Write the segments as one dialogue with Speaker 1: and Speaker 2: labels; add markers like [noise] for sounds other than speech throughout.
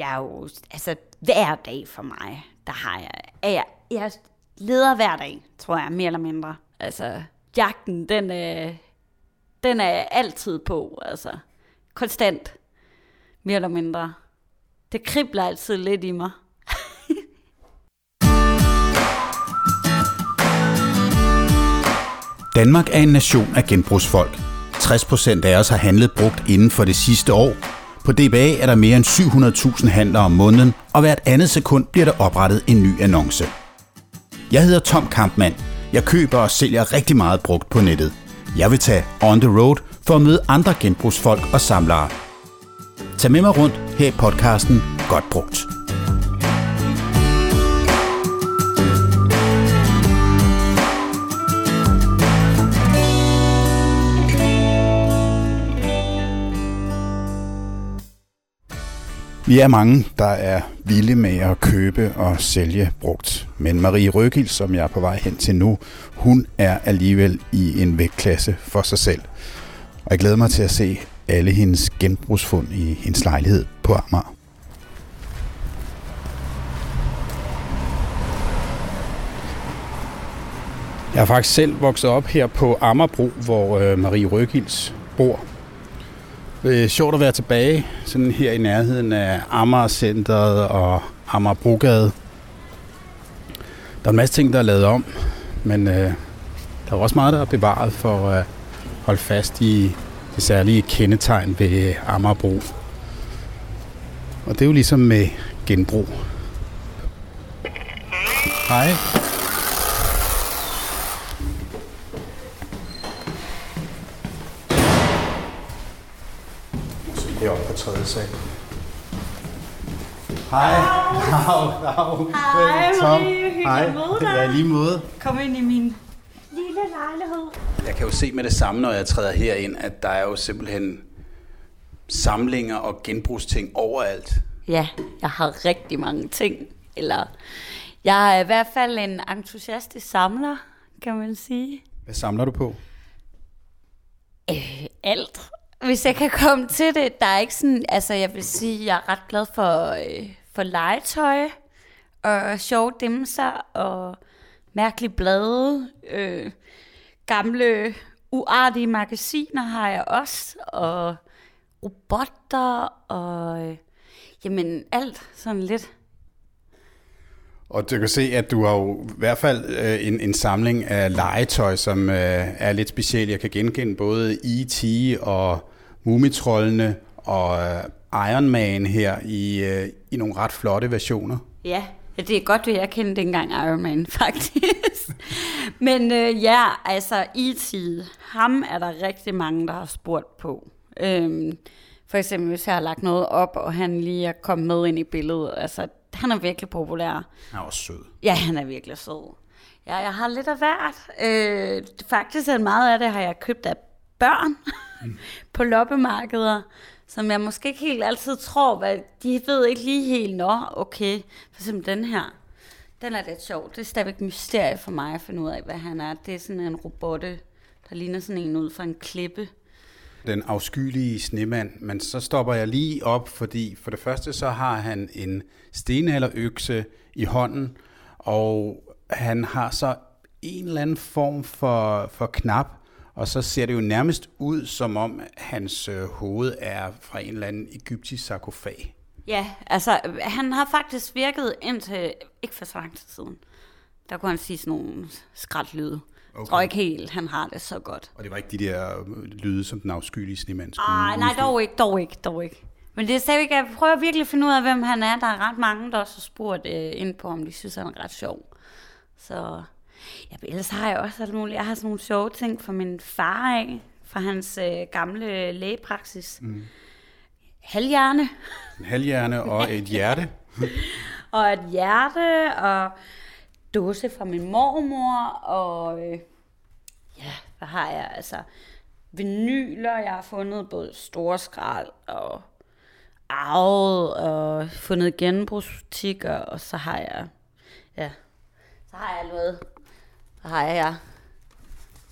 Speaker 1: jeg er jo, altså hver dag for mig, der har jeg, er jeg, jeg leder hver dag, tror jeg, mere eller mindre. Altså, jagten, den, øh, den er jeg altid på, altså, konstant, mere eller mindre. Det kribler altid lidt i mig. [laughs]
Speaker 2: Danmark er en nation af genbrugsfolk. 60% af os har handlet brugt inden for det sidste år. På DBA er der mere end 700.000 handler om måneden, og hvert andet sekund bliver der oprettet en ny annonce. Jeg hedder Tom Kampmann. Jeg køber og sælger rigtig meget brugt på nettet. Jeg vil tage on the road for at møde andre genbrugsfolk og samlere. Tag med mig rundt her i podcasten Godt Brugt. Vi er mange, der er vilde med at købe og sælge brugt. Men Marie Røgild, som jeg er på vej hen til nu, hun er alligevel i en vægtklasse for sig selv. Og jeg glæder mig til at se alle hendes genbrugsfund i hendes lejlighed på Amager. Jeg har faktisk selv vokset op her på Ammerbro, hvor øh, Marie Røgilds bor. Det er sjovt at være tilbage, sådan her i nærheden af Amager-centret og Amagerbrogade. Der er en masse ting, der er lavet om, men øh, der er også meget, der er bevaret for at øh, holde fast i det særlige kendetegn ved øh, Amagerbro. Og det er jo ligesom med genbrug. Hej. Det er oppe på tredje sal. Hej. Dag, dag.
Speaker 1: Hej,
Speaker 2: Tom.
Speaker 1: Marie.
Speaker 2: Hej.
Speaker 1: møde dig.
Speaker 2: Ja, lige måde.
Speaker 1: Kom ind i min lille lejlighed.
Speaker 2: Jeg kan jo se med det samme, når jeg træder herind, at der er jo simpelthen samlinger og genbrugsting overalt.
Speaker 1: Ja, jeg har rigtig mange ting. Eller, jeg er i hvert fald en entusiastisk samler, kan man sige.
Speaker 2: Hvad samler du på?
Speaker 1: Øh, alt. Hvis jeg kan komme til det, der er ikke sådan, altså jeg vil sige, jeg er ret glad for, øh, for legetøj, og sjove dimser, og mærkelige blade, øh, gamle uartige magasiner har jeg også, og robotter, og øh, jamen alt sådan lidt.
Speaker 2: Og du kan se, at du har jo i hvert fald øh, en, en samling af legetøj, som øh, er lidt speciel. Jeg kan genkende både E.T. og Mumitrollene og øh, Iron Man her i, øh, i nogle ret flotte versioner.
Speaker 1: Ja, ja, det er godt, at jeg kendte dengang Iron Man, [laughs] faktisk. Men øh, ja, altså E.T., ham er der rigtig mange, der har spurgt på. Øhm, for eksempel, hvis jeg har lagt noget op, og han lige er kommet med ind i billedet. Altså, han er virkelig populær.
Speaker 2: Han er også sød.
Speaker 1: Ja, han er virkelig sød. Ja, jeg har lidt af hvert. Øh, faktisk er meget af det, har jeg købt af børn mm. [laughs] [laughs] på loppemarkeder, som jeg måske ikke helt altid tror, hvad, de ved ikke lige helt, nå, okay, for eksempel den her, den er lidt sjov. Det er stadigvæk et mysterie for mig at finde ud af, hvad han er. Det er sådan en robotte, der ligner sådan en ud fra en klippe.
Speaker 2: Den afskyelige snemand, men så stopper jeg lige op, fordi for det første så har han en stenalderøkse i hånden, og han har så en eller anden form for, for knap, og så ser det jo nærmest ud, som om hans øh, hoved er fra en eller anden egyptisk sarkofag.
Speaker 1: Ja, altså han har faktisk virket indtil ikke for så lang tid siden. Der kunne han sige sådan nogle skraldlyde. Okay. Jeg tror ikke helt, han har det så godt.
Speaker 2: Og det var ikke de der øh, lyde, som den afskyelige snemand skulle
Speaker 1: Ej, nej,
Speaker 2: udstøde.
Speaker 1: dog ikke, dog ikke, dog ikke. Men det er stadigvæk, jeg prøver virkelig at finde ud af, hvem han er. Der er ret mange, der også har spurgt øh, ind på, om de synes, han er ret sjov. Så ja, ellers har jeg også alt muligt. Jeg har sådan nogle sjove ting fra min far af, fra hans øh, gamle lægepraksis. Mm. Halvhjerne,
Speaker 2: En halvhjerne og et hjerte. [laughs]
Speaker 1: og et hjerte, og dåse fra min mormor, og øh, ja, hvad har jeg, altså vinyler, jeg har fundet både store skrald og arvet, og fundet genbrugsbutikker, og så har jeg, ja, så har jeg så har jeg,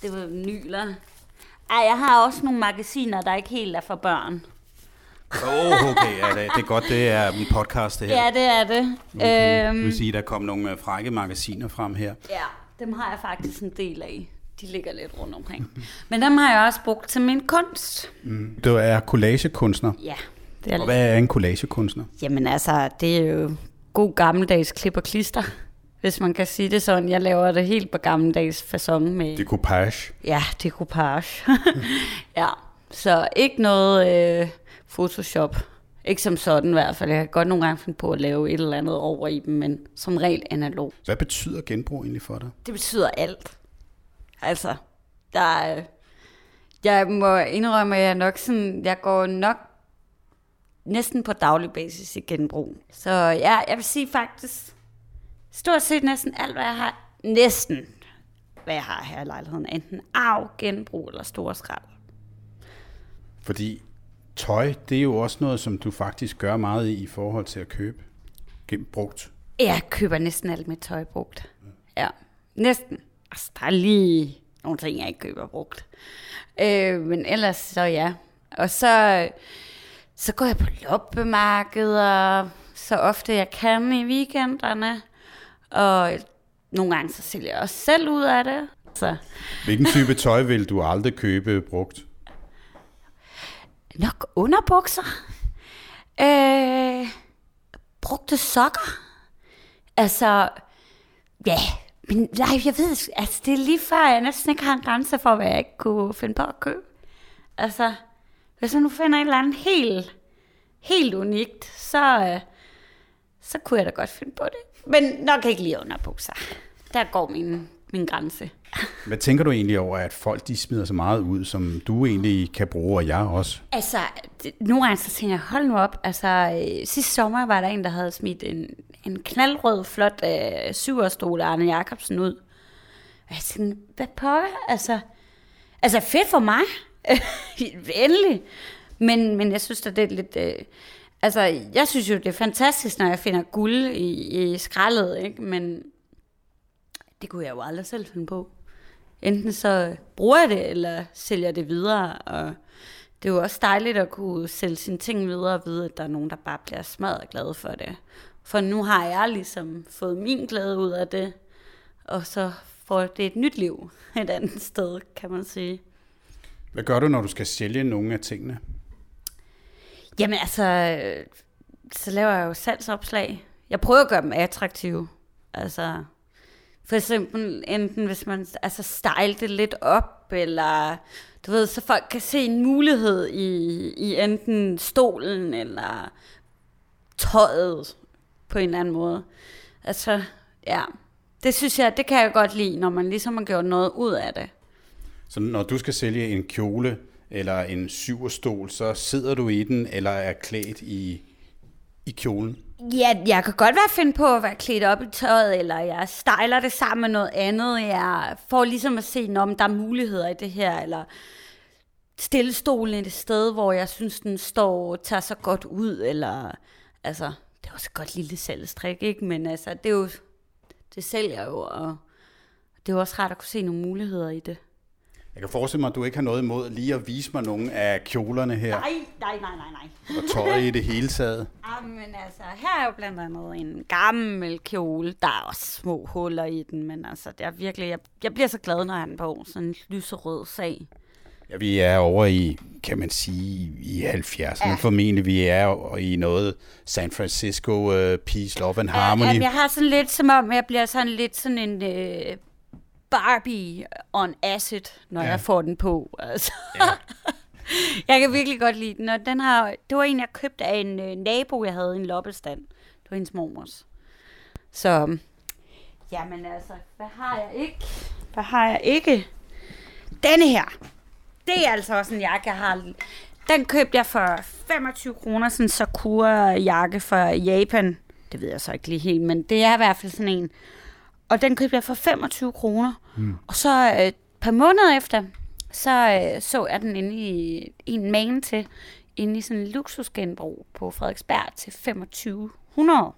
Speaker 1: det var vinyler. Ej, jeg har også nogle magasiner, der ikke helt er for børn.
Speaker 2: Åh, oh, okay, ja, det, det er godt, det er en podcast, det her.
Speaker 1: Ja, det er det.
Speaker 2: Okay.
Speaker 1: Øhm,
Speaker 2: Det vil sige, der kom nogle øh, frække magasiner frem her.
Speaker 1: Ja, dem har jeg faktisk en del af. De ligger lidt rundt omkring. Men dem har jeg også brugt til min kunst.
Speaker 2: Du er collagekunstner.
Speaker 1: Ja, det er
Speaker 2: Og hvad er en collagekunstner?
Speaker 1: Jamen altså, det er jo god gammeldags klip og klister, hvis man kan sige det sådan. Jeg laver det helt på gammeldags façon med...
Speaker 2: Decoupage.
Speaker 1: Ja, decoupage. [laughs] ja, så ikke noget øh, Photoshop. Ikke som sådan i hvert fald. Jeg kan godt nogle gange finde på at lave et eller andet over i dem, men som regel analog.
Speaker 2: Hvad betyder genbrug egentlig for dig?
Speaker 1: Det betyder alt. Altså, der er, jeg må indrømme, at jeg nok sådan, jeg går nok næsten på daglig basis i genbrug. Så ja, jeg vil sige faktisk, stort set næsten alt, hvad jeg har, næsten hvad jeg har her i lejligheden, enten arv, genbrug eller store skrald.
Speaker 2: Fordi tøj, det er jo også noget, som du faktisk gør meget i, i forhold til at købe genbrugt.
Speaker 1: Jeg køber næsten alt mit tøj brugt. Ja, næsten. Altså, der er lige nogle ting, jeg ikke køber brugt. Øh, men ellers så ja. Og så, så går jeg på loppemarkeder, så ofte jeg kan i weekenderne. Og nogle gange så sælger jeg også selv ud af det. Så
Speaker 2: Hvilken type tøj vil du aldrig købe brugt?
Speaker 1: nok underbukser. Øh, brugte sokker. Altså, ja, men nej, jeg ved, altså det er lige før, jeg næsten ikke har en grænse for, hvad jeg ikke kunne finde på at købe. Altså, hvis jeg nu finder et eller andet helt, helt unikt, så, øh, så kunne jeg da godt finde på det. Men nok ikke lige underbukser. Der går min, min grænse.
Speaker 2: Hvad tænker du egentlig over, at folk de smider så meget ud, som du egentlig kan bruge, og jeg også?
Speaker 1: Altså, det, nogle gange så tænker jeg, hold nu op. Altså, øh, sidste sommer var der en, der havde smidt en, en knaldrød, flot øh, syverstol af Arne Jacobsen ud. Og jeg tænkte, hvad på? Altså, altså fedt for mig. [laughs] Endelig. Men, men jeg synes, at det er lidt... Øh, altså, jeg synes jo, det er fantastisk, når jeg finder guld i, i skraldet, ikke? Men det kunne jeg jo aldrig selv finde på. Enten så bruger jeg det, eller sælger det videre. Og det er jo også dejligt at kunne sælge sine ting videre og vide, at der er nogen, der bare bliver smadret glade for det. For nu har jeg ligesom fået min glæde ud af det, og så får det et nyt liv et andet sted, kan man sige.
Speaker 2: Hvad gør du, når du skal sælge nogle af tingene?
Speaker 1: Jamen altså, så laver jeg jo salgsopslag. Jeg prøver at gøre dem attraktive. Altså, for eksempel enten hvis man altså style det lidt op, eller du ved, så folk kan se en mulighed i, i enten stolen eller tøjet på en eller anden måde. Altså, ja. Det synes jeg, det kan jeg godt lide, når man ligesom har gjort noget ud af det.
Speaker 2: Så når du skal sælge en kjole eller en syverstol, så sidder du i den eller er klædt i, i kjolen?
Speaker 1: Ja, jeg kan godt være finde på at være klædt op i tøjet, eller jeg styler det sammen med noget andet. Jeg får ligesom at se, om der er muligheder i det her, eller stille stolen et sted, hvor jeg synes, den står tager så godt ud, eller altså, det er også et godt lille salgstrik, ikke? Men altså, det er jo, det sælger jo, og det er jo også rart at kunne se nogle muligheder i det.
Speaker 2: Jeg kan forestille mig, at du ikke har noget imod lige at vise mig nogle af kjolerne her,
Speaker 1: Nej, nej, nej, nej, nej.
Speaker 2: og tøj i det hele taget. [laughs]
Speaker 1: Jamen altså, her er jo blandt andet en gammel kjole. Der er også små huller i den, men altså, det er virkelig... Jeg, jeg bliver så glad, når den på. Sådan en lyserød sag.
Speaker 2: Ja, vi er over i, kan man sige, i 70'erne ja. formentlig. Vi er i noget San Francisco uh, Peace, Love and Harmony.
Speaker 1: Jamen, jeg har sådan lidt som om, jeg bliver sådan lidt sådan en øh, Barbie on acid, når
Speaker 2: Ja.
Speaker 1: jeg får den på. Altså.
Speaker 2: Ja. [laughs]
Speaker 1: jeg kan virkelig godt lide den, og den har, det var en, jeg købte af en øh, nabo, jeg havde i en loppestand. Det var hendes mormors. Så, jamen altså, hvad har jeg ikke? Hvad har jeg ikke? Denne her. Det er altså også en jakke, jeg har. Den købte jeg for 25 kroner, sådan en Sakura-jakke fra Japan. Det ved jeg så ikke lige helt, men det er i hvert fald sådan en. Og den købte jeg for 25 kroner. Mm. Og så øh, et par måneder efter, så øh, så jeg den inde i, i en main til, inde i sådan en luksusgenbrug på Frederiksberg til 2500.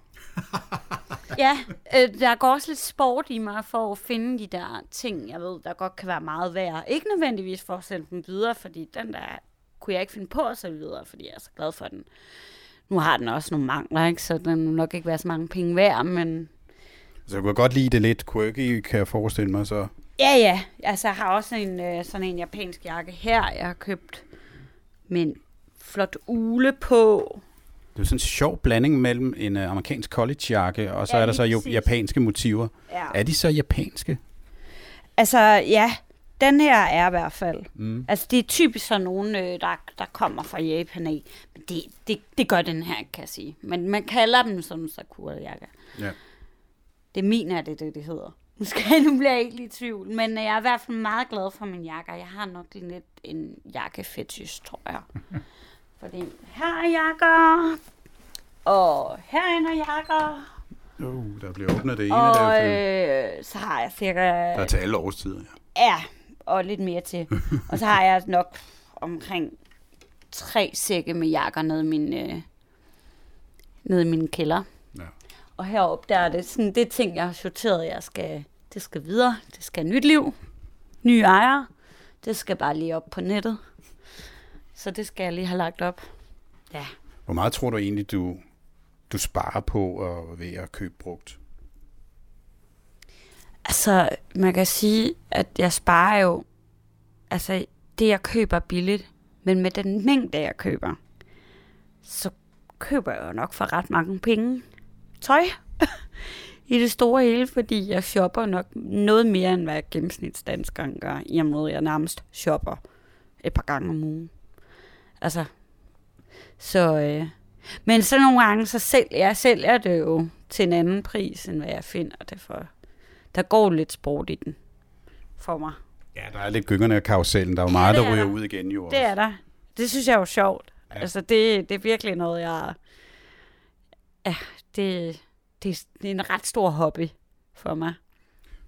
Speaker 1: [laughs] ja, øh, der går også lidt sport i mig for at finde de der ting, jeg ved, der godt kan være meget værd. Ikke nødvendigvis for at sende dem videre, fordi den der kunne jeg ikke finde på at så videre, fordi jeg er så glad for den. Nu har den også nogle mangler, ikke? så den vil nok ikke være så mange penge værd, men
Speaker 2: Så jeg kunne godt lide det lidt quirky, kan jeg forestille mig. Så.
Speaker 1: Ja, ja. Altså, jeg har også en, øh, sådan en japansk jakke her, jeg har købt med en flot ule på.
Speaker 2: Det er sådan en sjov blanding mellem en uh, amerikansk collegejakke, og så
Speaker 1: Ja,
Speaker 2: er der så jo japanske motiver.
Speaker 1: Ja.
Speaker 2: Er de så japanske?
Speaker 1: Altså, ja, den her er i hvert fald.
Speaker 2: Mm.
Speaker 1: Altså, det er typisk sådan nogen, øh, der, der kommer fra Japan af. Men det, det, det gør den her, kan jeg sige. Men man kalder dem som sakura-jakker.
Speaker 2: Ja.
Speaker 1: Det mener jeg, det det, det hedder. Nu skal jeg, [laughs] nu bliver jeg ikke i tvivl. Men øh, jeg er i hvert fald meget glad for min jakker. Jeg har nok lidt en jakkefetish, tror jeg. [laughs] Fordi her er jakker. Og herinde er jakker.
Speaker 2: Uh, der bliver åbnet det ene
Speaker 1: Og
Speaker 2: der.
Speaker 1: øh, så har jeg cirka...
Speaker 2: Der er til alle årstider, ja.
Speaker 1: Ja, og lidt mere til. og så har jeg nok omkring tre sække med jakker nede i min, øh, nede i min kælder. Og heroppe, der er det sådan, det ting, jeg har sorteret, jeg skal, det skal videre. Det skal nyt liv. Nye ejere. Det skal bare lige op på nettet. Så det skal jeg lige have lagt op. Ja.
Speaker 2: Hvor meget tror du egentlig, du, du sparer på at, ved at købe brugt?
Speaker 1: Altså, man kan sige, at jeg sparer jo, altså det jeg køber er billigt, men med den mængde jeg køber, så køber jeg jo nok for ret mange penge tøj [laughs] i det store hele, fordi jeg shopper nok noget mere, end hvad gennemsnitsdanskeren gør, i og med, at jeg nærmest shopper et par gange om ugen. Altså, så, øh, men så nogle gange, så sælger jeg sælger det jo til en anden pris, end hvad jeg finder det for der går lidt sport i den for mig.
Speaker 2: Ja, der er lidt gyngerne af karusellen. Der er jo meget,
Speaker 1: det
Speaker 2: der
Speaker 1: er
Speaker 2: ryger
Speaker 1: der.
Speaker 2: ud igen jo.
Speaker 1: Det er der. Det synes jeg er jo sjovt.
Speaker 2: Ja.
Speaker 1: Ja. Altså, det, det er virkelig noget, jeg... Ja, det, det, det er en ret stor hobby for mig.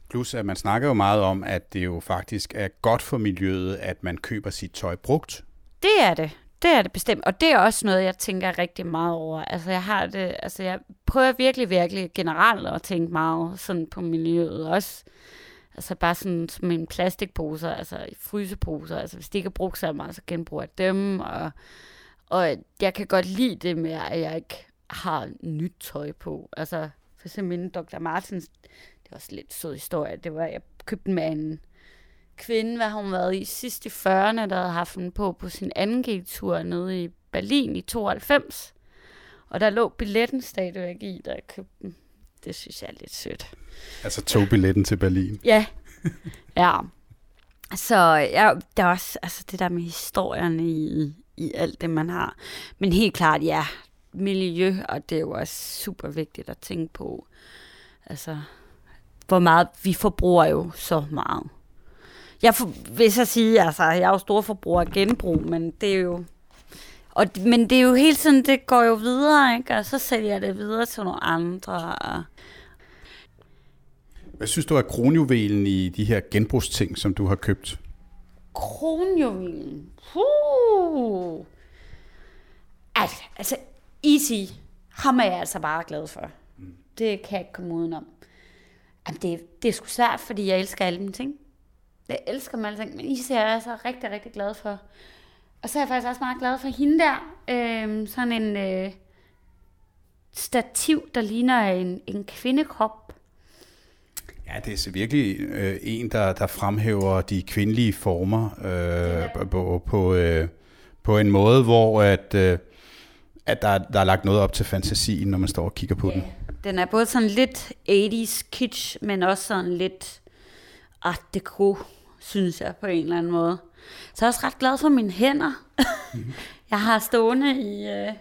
Speaker 2: Plus, at man snakker jo meget om, at det jo faktisk er godt for miljøet, at man køber sit tøj brugt.
Speaker 1: Det er det. Det er det bestemt. Og det er også noget, jeg tænker rigtig meget over. Altså, jeg har det... Altså, jeg prøver virkelig, virkelig generelt at tænke meget sådan på miljøet. Også altså bare sådan som en plastikposer, altså fryseposer. Altså, hvis de ikke er brugt så meget, så genbruger jeg dem. Og, og jeg kan godt lide det med, at jeg ikke har nyt tøj på. Altså, for eksempel min Dr. Martens, det var også lidt sød historie. Det var, jeg købte den med en kvinde, hvad hun været i sidst i 40'erne, der havde haft den på på sin anden G-tur nede i Berlin i 92. Og der lå billetten stadigvæk i, da jeg købte den. Det synes jeg er lidt sødt.
Speaker 2: Altså togbilletten til Berlin.
Speaker 1: Ja. [laughs] ja. Så ja, der er også altså, det der med historierne i, i alt det, man har. Men helt klart, ja, miljø, og det er jo også super vigtigt at tænke på. Altså, hvor meget vi forbruger jo så meget. Jeg for, vil så sige, altså, jeg er jo stor forbruger af genbrug, men det er jo... Og, men det er jo hele tiden, det går jo videre, ikke? Og så sælger jeg det videre til nogle andre. Og,
Speaker 2: Hvad synes du er kronjuvelen i de her genbrugsting, som du har købt?
Speaker 1: Kronjuvelen. Puh. Altså, altså, Easy, ham er jeg altså bare glad for. Det kan jeg ikke komme udenom. Jamen, det, det er sgu svært, fordi jeg elsker alle mine ting. Jeg elsker dem alle ting, men Easy er jeg altså rigtig, rigtig glad for. Og så er jeg faktisk også meget glad for hende der. Øhm, sådan en øh, stativ, der ligner en, en kvindekrop.
Speaker 2: Ja, det er virkelig øh, en, der, der fremhæver de kvindelige former øh, på, på, øh, på en måde, hvor at, øh, at der, der er lagt noget op til fantasien, når man står og kigger på den.
Speaker 1: Den er både sådan lidt 80's kitsch, men også sådan lidt art deco, synes jeg på en eller anden måde. Så er jeg også ret glad for mine hænder. [laughs] jeg har stående i... Øh,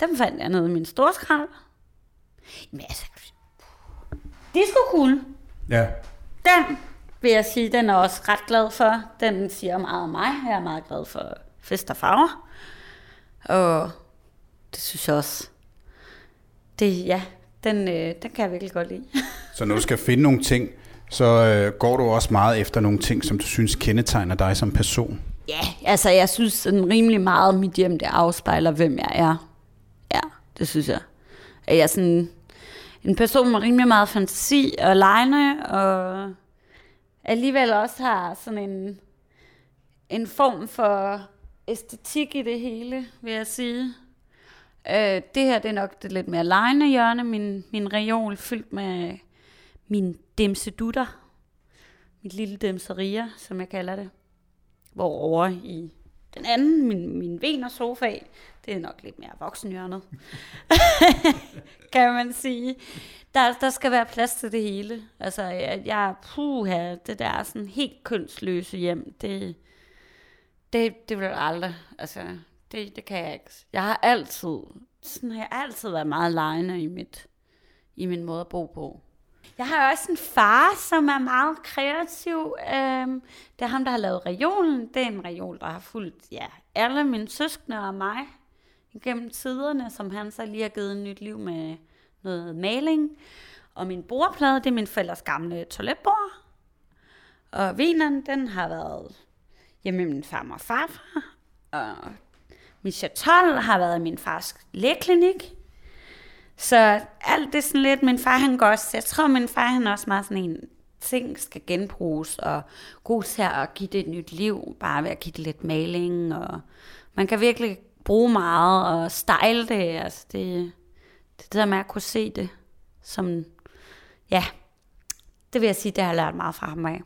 Speaker 1: dem fandt jeg nede i min store skrald. Men altså, cool.
Speaker 2: Ja.
Speaker 1: Den vil jeg sige, den er også ret glad for. Den siger meget om mig. Jeg er meget glad for fest og farver. Og det synes jeg også. Det, ja, den, øh, den kan jeg virkelig godt lide. [laughs]
Speaker 2: Så når du skal finde nogle ting, så øh, går du også meget efter nogle ting, som du synes kendetegner dig som person.
Speaker 1: Ja, altså jeg synes sådan rimelig meget, mit hjem det afspejler, hvem jeg er. Ja, det synes jeg. At jeg er sådan en person med rimelig meget fantasi og legne, og alligevel også har sådan en, en form for æstetik i det hele, vil jeg sige. Øh, det her det er nok det lidt mere lejende hjørne. Min, min reol fyldt med min demsedutter. Mit lille demseria, som jeg kalder det. Hvor over i den anden, min, min vener sofa, det er nok lidt mere voksenhjørnet. [laughs] kan man sige. Der, der skal være plads til det hele. Altså, jeg, jeg puha, det der sådan helt kønsløse hjem, det, det, det vil aldrig, altså, det, det kan jeg ikke. Jeg har altid, sådan har jeg altid været meget lejende i, mit, i min måde at bo på. Jeg har også en far, som er meget kreativ. Øhm, det er ham, der har lavet reolen. Det er en reol, der har fulgt ja, alle mine søskende og mig gennem tiderne, som han så lige har givet nyt liv med noget maling. Og min bordplade, det er min forældres gamle toiletbord. Og vinen, den har været hjemme med min far og farfar. Og min chatol har været i min fars lægeklinik. Så alt det sådan lidt, min far han går også, jeg tror min far han er også meget sådan en, ting skal genbruges, og god til at give det et nyt liv, bare ved at give det lidt maling, og man kan virkelig bruge meget og style det, altså det, det der med at kunne se det som, ja, det vil jeg sige, det har jeg lært meget fra ham af.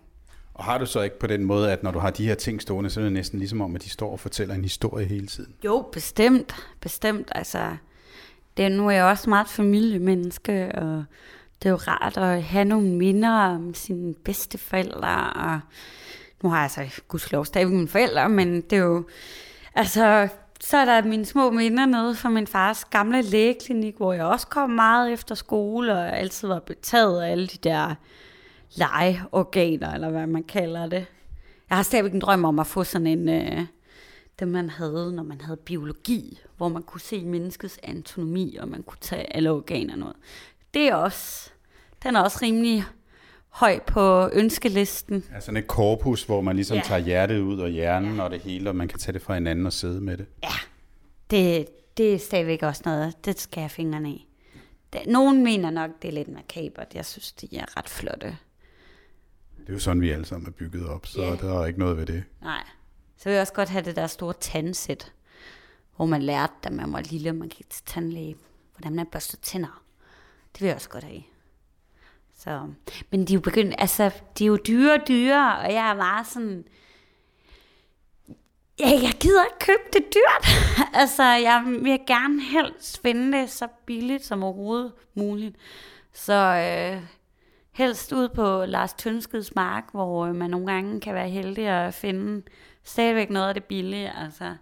Speaker 2: Og har du så ikke på den måde, at når du har de her ting stående, så er det næsten ligesom om, at de står og fortæller en historie hele tiden?
Speaker 1: Jo, bestemt. Bestemt. Altså, det er, nu er jeg også meget familiemenneske, og det er jo rart at have nogle minder om sine bedsteforældre. Og nu har jeg altså gudskelov stadig mine forældre, men det er jo... Altså, så er der mine små minder nede fra min fars gamle lægeklinik, hvor jeg også kom meget efter skole, og altid var betaget af alle de der legeorganer, eller hvad man kalder det. Jeg har stadigvæk en drøm om at få sådan en, øh, det man havde, når man havde biologi, hvor man kunne se menneskets anatomi, og man kunne tage alle organer noget. Det er også, den er også rimelig høj på ønskelisten.
Speaker 2: Ja, sådan et korpus, hvor man ligesom ja. tager hjertet ud og hjernen ja. og det hele, og man kan tage det fra hinanden og sidde med det.
Speaker 1: Ja, det, det er stadigvæk også noget, det skal jeg fingrene i. Nogen mener nok, det er lidt makabert. Jeg synes, de er ret flotte.
Speaker 2: Det er jo sådan, vi alle sammen er bygget op, så yeah. der er ikke noget ved det.
Speaker 1: Nej. Så vil jeg også godt have det der store tandsæt, hvor man lærte, da man var lille, man gik til tandlæge, hvordan man børster tænder. Det vil jeg også godt have. Så, men de er jo begyndt, altså, de er jo dyre og dyre, og jeg er meget sådan, ja, jeg gider ikke købe det dyrt. [laughs] altså, jeg vil gerne helst finde det så billigt som overhovedet muligt. Så øh, helst ud på Lars Tønskeds mark, hvor øh, man nogle gange kan være heldig at finde stadigvæk noget af det billige. Altså,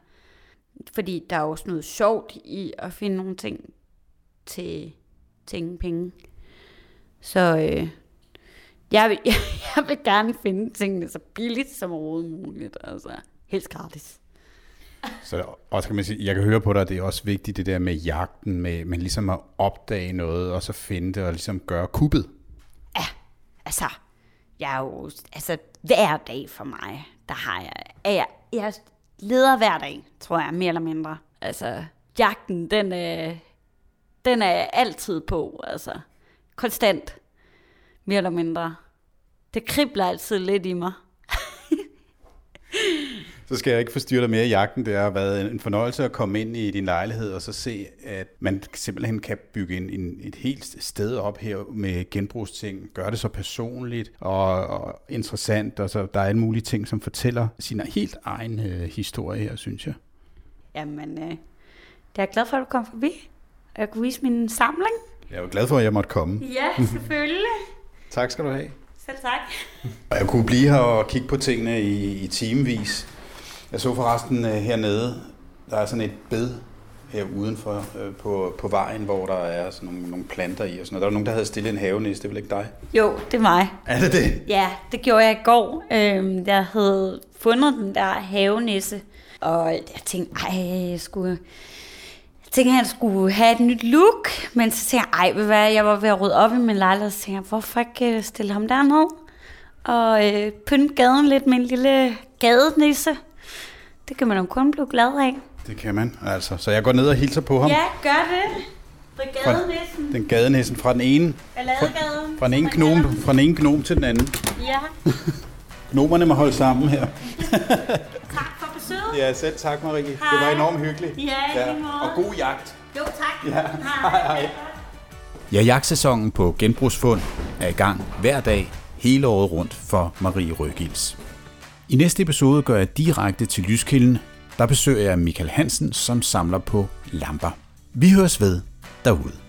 Speaker 1: fordi der er også noget sjovt i at finde nogle ting til, til ingen penge. Så øh, jeg, vil, [laughs] jeg vil gerne finde tingene så billigt som overhovedet muligt. Altså, helst gratis.
Speaker 2: Så også kan man sige, jeg kan høre på dig, at det er også vigtigt det der med jagten, med, men ligesom at opdage noget, og så finde det, og ligesom gøre kuppet.
Speaker 1: Ja, altså, jeg er jo, altså hver dag for mig, der har jeg, er jeg, jeg leder hver dag, tror jeg, mere eller mindre. Altså, jagten, den, er, den er altid på, altså konstant, mere eller mindre. Det kribler altid lidt i mig
Speaker 2: så skal jeg ikke forstyrre dig mere i jagten. Det har været en fornøjelse at komme ind i din lejlighed og så se, at man simpelthen kan bygge en, en, et helt sted op her med genbrugsting. Gør det så personligt og, og interessant. Og så der er alle mulige ting, som fortæller sin helt egen øh, historie her, synes jeg.
Speaker 1: Jamen, øh, det er jeg glad for, at du kom forbi. Jeg kunne vise min samling.
Speaker 2: Jeg er glad for, at jeg måtte komme.
Speaker 1: Ja, selvfølgelig.
Speaker 2: tak skal du have.
Speaker 1: Selv tak.
Speaker 2: Og jeg kunne blive her og kigge på tingene i, i timevis. Jeg så forresten uh, hernede, der er sådan et bed her udenfor uh, på, på vejen, hvor der er sådan nogle, nogle planter i og sådan noget. Der var nogen, der havde stillet en havenæs, det er vel ikke dig?
Speaker 1: Jo, det er mig.
Speaker 2: Er det det?
Speaker 1: Ja, det gjorde jeg i går. Øhm, jeg havde fundet den der havenisse, og jeg tænkte, ej, jeg skulle jeg tænkte, at han skulle have et nyt look, men så tænkte jeg, ej, ved hvad, jeg var ved at rydde op i min lejlighed, så tænkte jeg, hvorfor ikke øh, stille ham derned? Og øh, pynte gaden lidt med en lille gadenisse. Det kan man jo kun blive glad af.
Speaker 2: Det kan man, altså. Så jeg går ned og hilser på ham.
Speaker 1: Ja, gør det. Brigadenissen.
Speaker 2: Fra, den gadenissen fra den ene. Fra, fra, den ene gnom, fra den ene gnom til den anden.
Speaker 1: Ja. [laughs]
Speaker 2: Gnomerne må holde sammen her. [laughs]
Speaker 1: tak for besøget. Ja, selv tak, Marie. Hej. Det var enormt hyggeligt.
Speaker 3: Ja, måde.
Speaker 1: Og god jagt.
Speaker 3: Jo, tak.
Speaker 1: Ja. Hej, [laughs] hej.
Speaker 2: Ja, jagtsæsonen på genbrugsfund er i gang hver dag, hele året rundt for Marie Røgils. I næste episode går jeg direkte til Lyskilden. Der besøger jeg Michael Hansen, som samler på lamper. Vi høres ved derude.